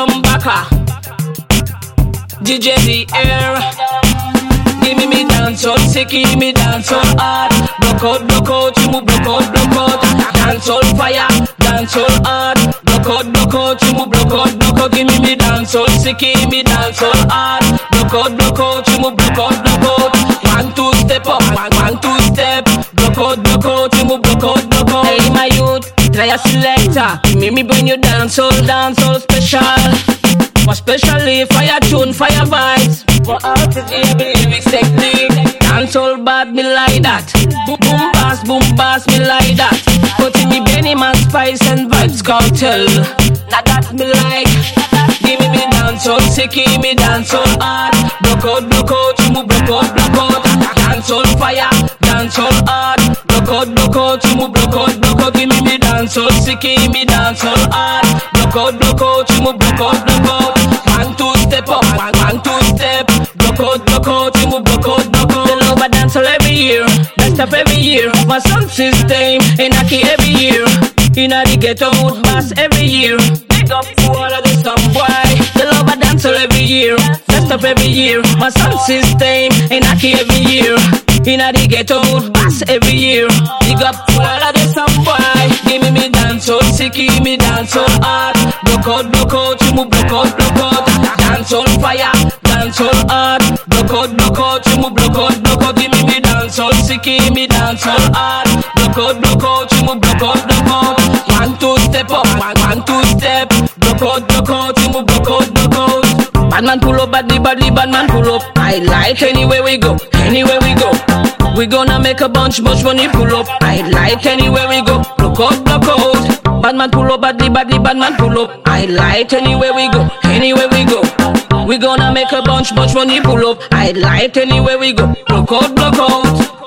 come Numbaka, ah. DJ the air. Give me me dance oh. all sicky, me dance all hard. Block out, block out, you move block out, block out. Dance all fire, dance all hard. Block out, block out, you move block out, block out. Give me me dance oh. all sicky, me dance all hard. Block out, block out, you move block out, block out. One two step up, one, one two step. Block out, block out, you move block out. Block out a selector. Give me me bring you dancehall, dancehall special. More specially fire tune, fire vibes. For all the lyrics technique. Dance all bad, me like that. Boom, boom, bass, boom, bass, me like that. Put in me Beenie Man spice and Vybz Kartel. Now that me like. Give me me dance all sick, give me dance all hard. Block out, block out, you move block out, block out. Dance all fire, dance all hard. Block out, block out, you move block out, block out. Give me me dance all sick, give me dance all hard. Block out, block out, you move block out, block out. One two step up, one two step. Block out, block out, you move block out, block out. They love a dance all every year, best of every year. My sound system in a key every year. Inna the ghetto mood bass every year. Big up to all of the some boy. They love a dance all every year, best of every year. My sound system in a key every year. Inna the ghetto mood bass every year. Big up all of the some. Give me me dance oh, all sick, give me dance all hard. Block out, block out, you move block out, block out. Dance on fire, dance all hard. Block out, block out, you move block out, block out. Give me me dance oh, all sick, give me dance all hard. Block out, block out, you move block out, block out. One two step up, one one two step. Block out, block out, you move block out. Bad man pull up, badly, badly, bad man pull up. I like anywhere we go, anywhere we go. We gonna make a bunch, bunch money pull up. I like anywhere we go. Block out, block out. Bad man pull up, badly, badly, bad man pull up. I like anywhere we go, anywhere we go. We gonna make a bunch, bunch money pull up. I like anywhere we go. Block out, block out.